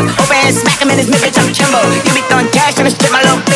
Open Open, smack him in his mid, bitch, I'm Jimbo. You be throwing cash in the strip, my little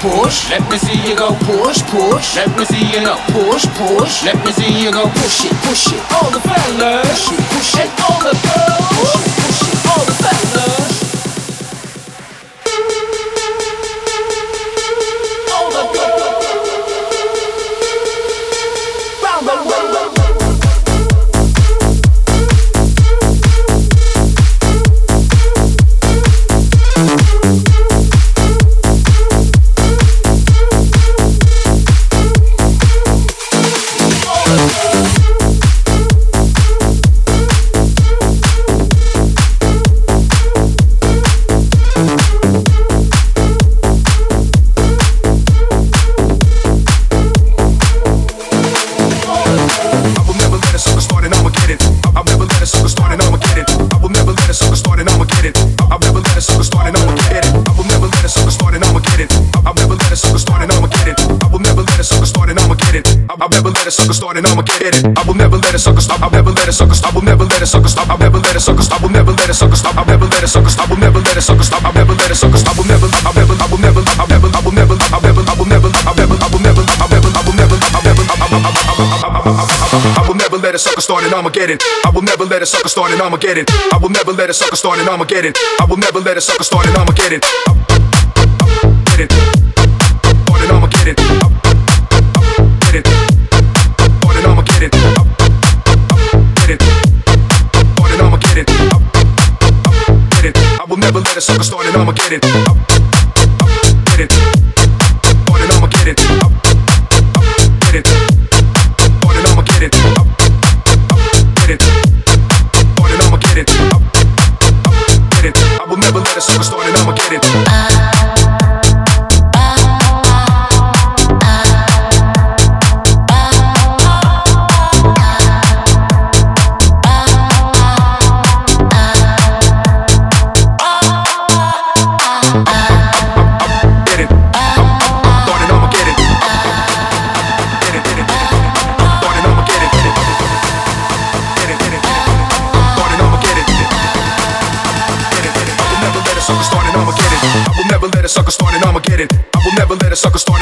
push. Let me see you go push, push. Let me see you go push, push. Let me see you go push it, push it. All the fellas. Armageddon. I will never let a sucker start an Armageddon. I will never let a sucker start an Armageddon. I will never let a sucker start an Armageddon. Start an Armageddon. Start an Armageddon. Start an Armageddon. I will never let a sucker start an Armageddon.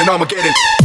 Armageddon.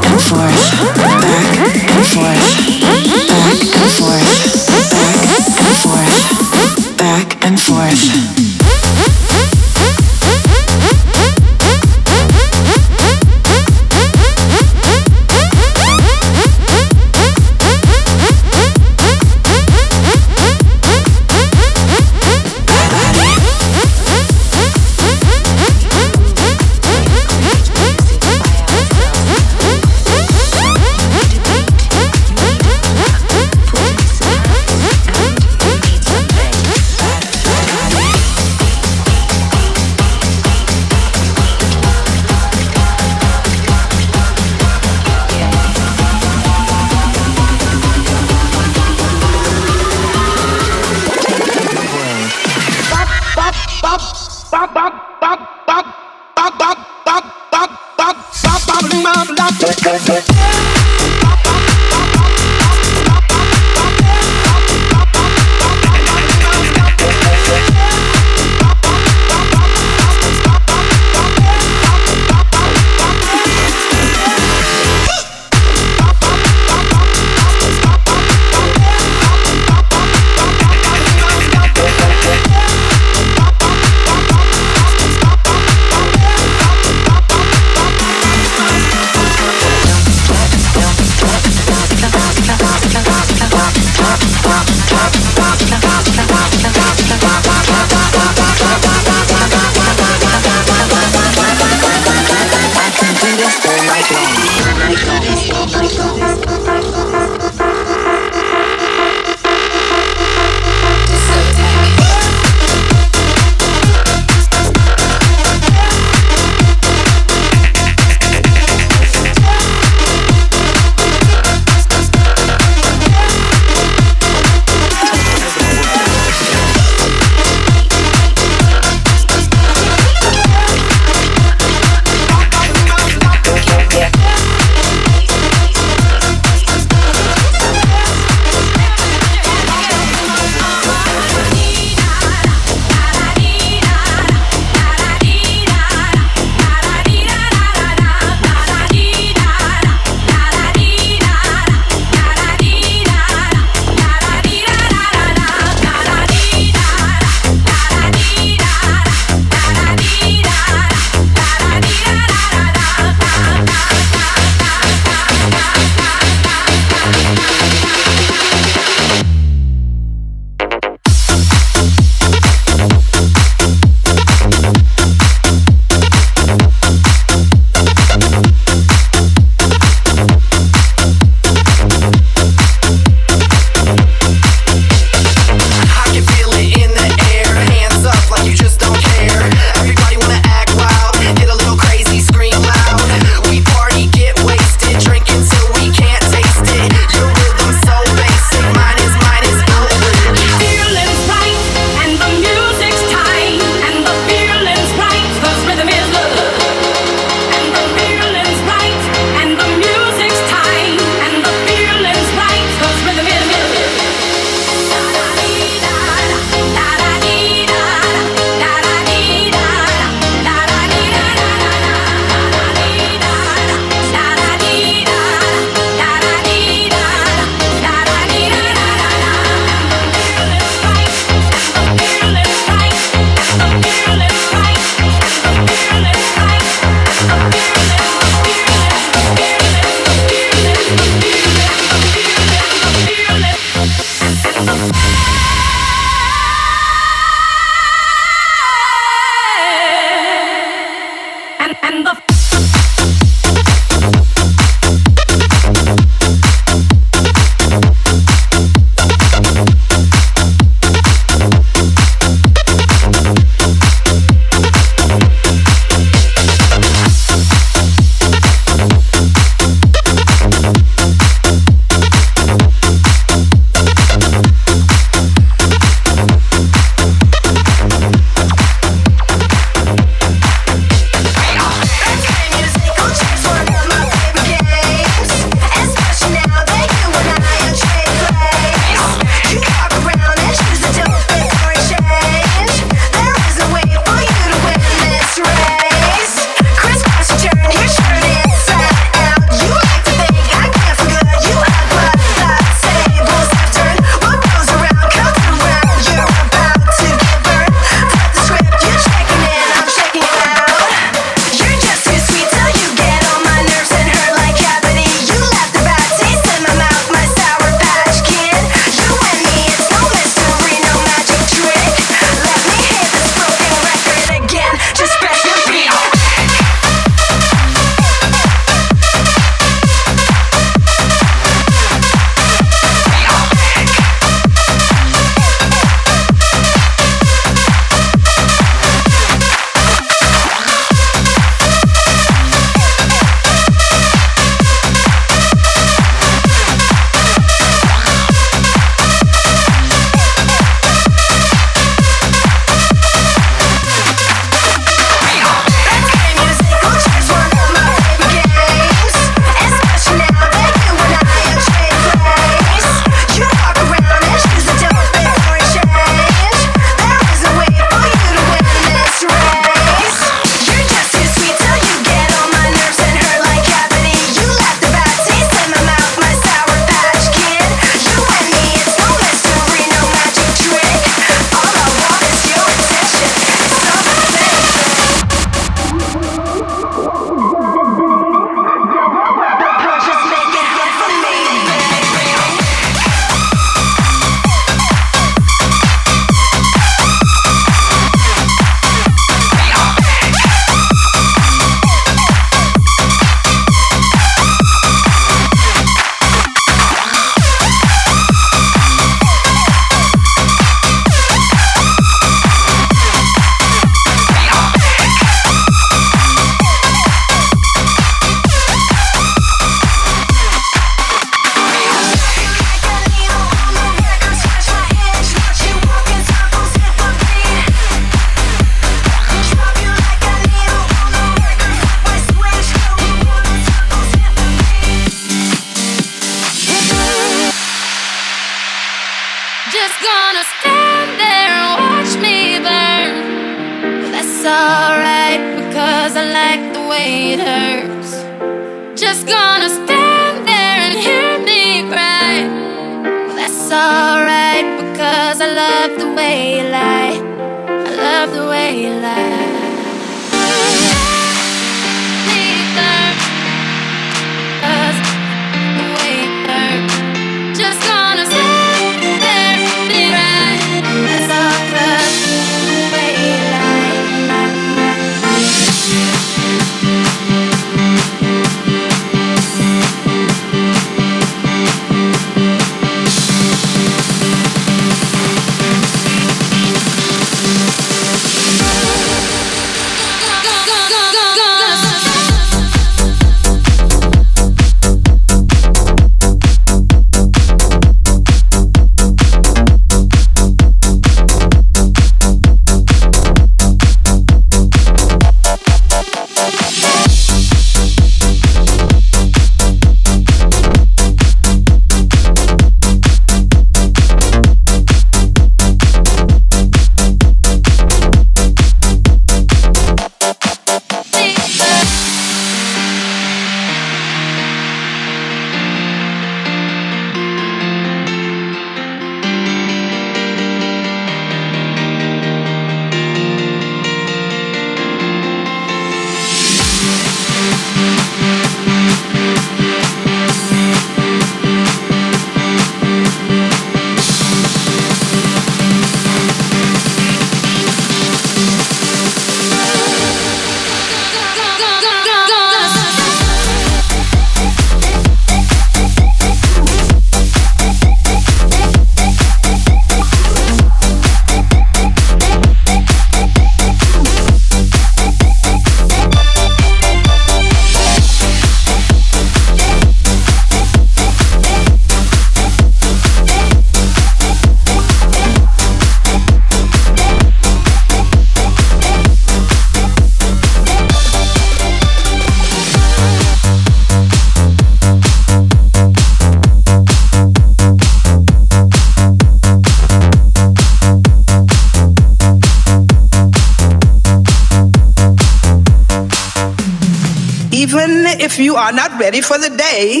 ready for the day.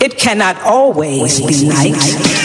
It cannot always be night.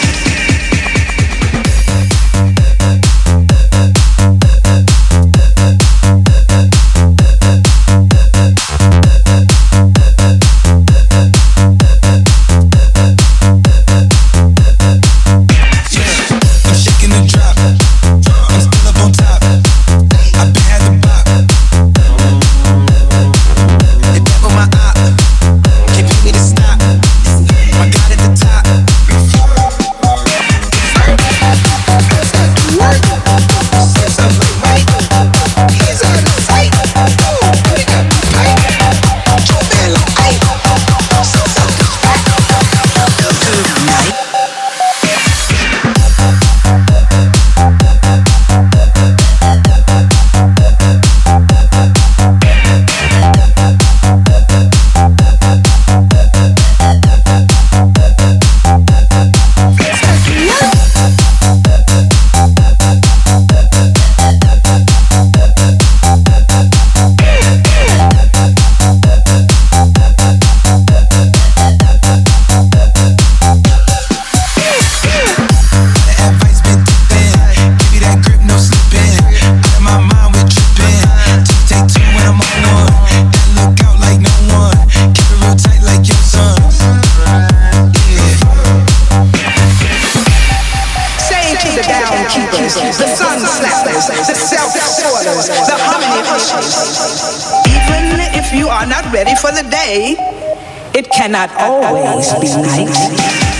cannot always be nice.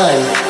Time.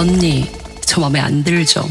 언니, 저 마음에 안 들죠?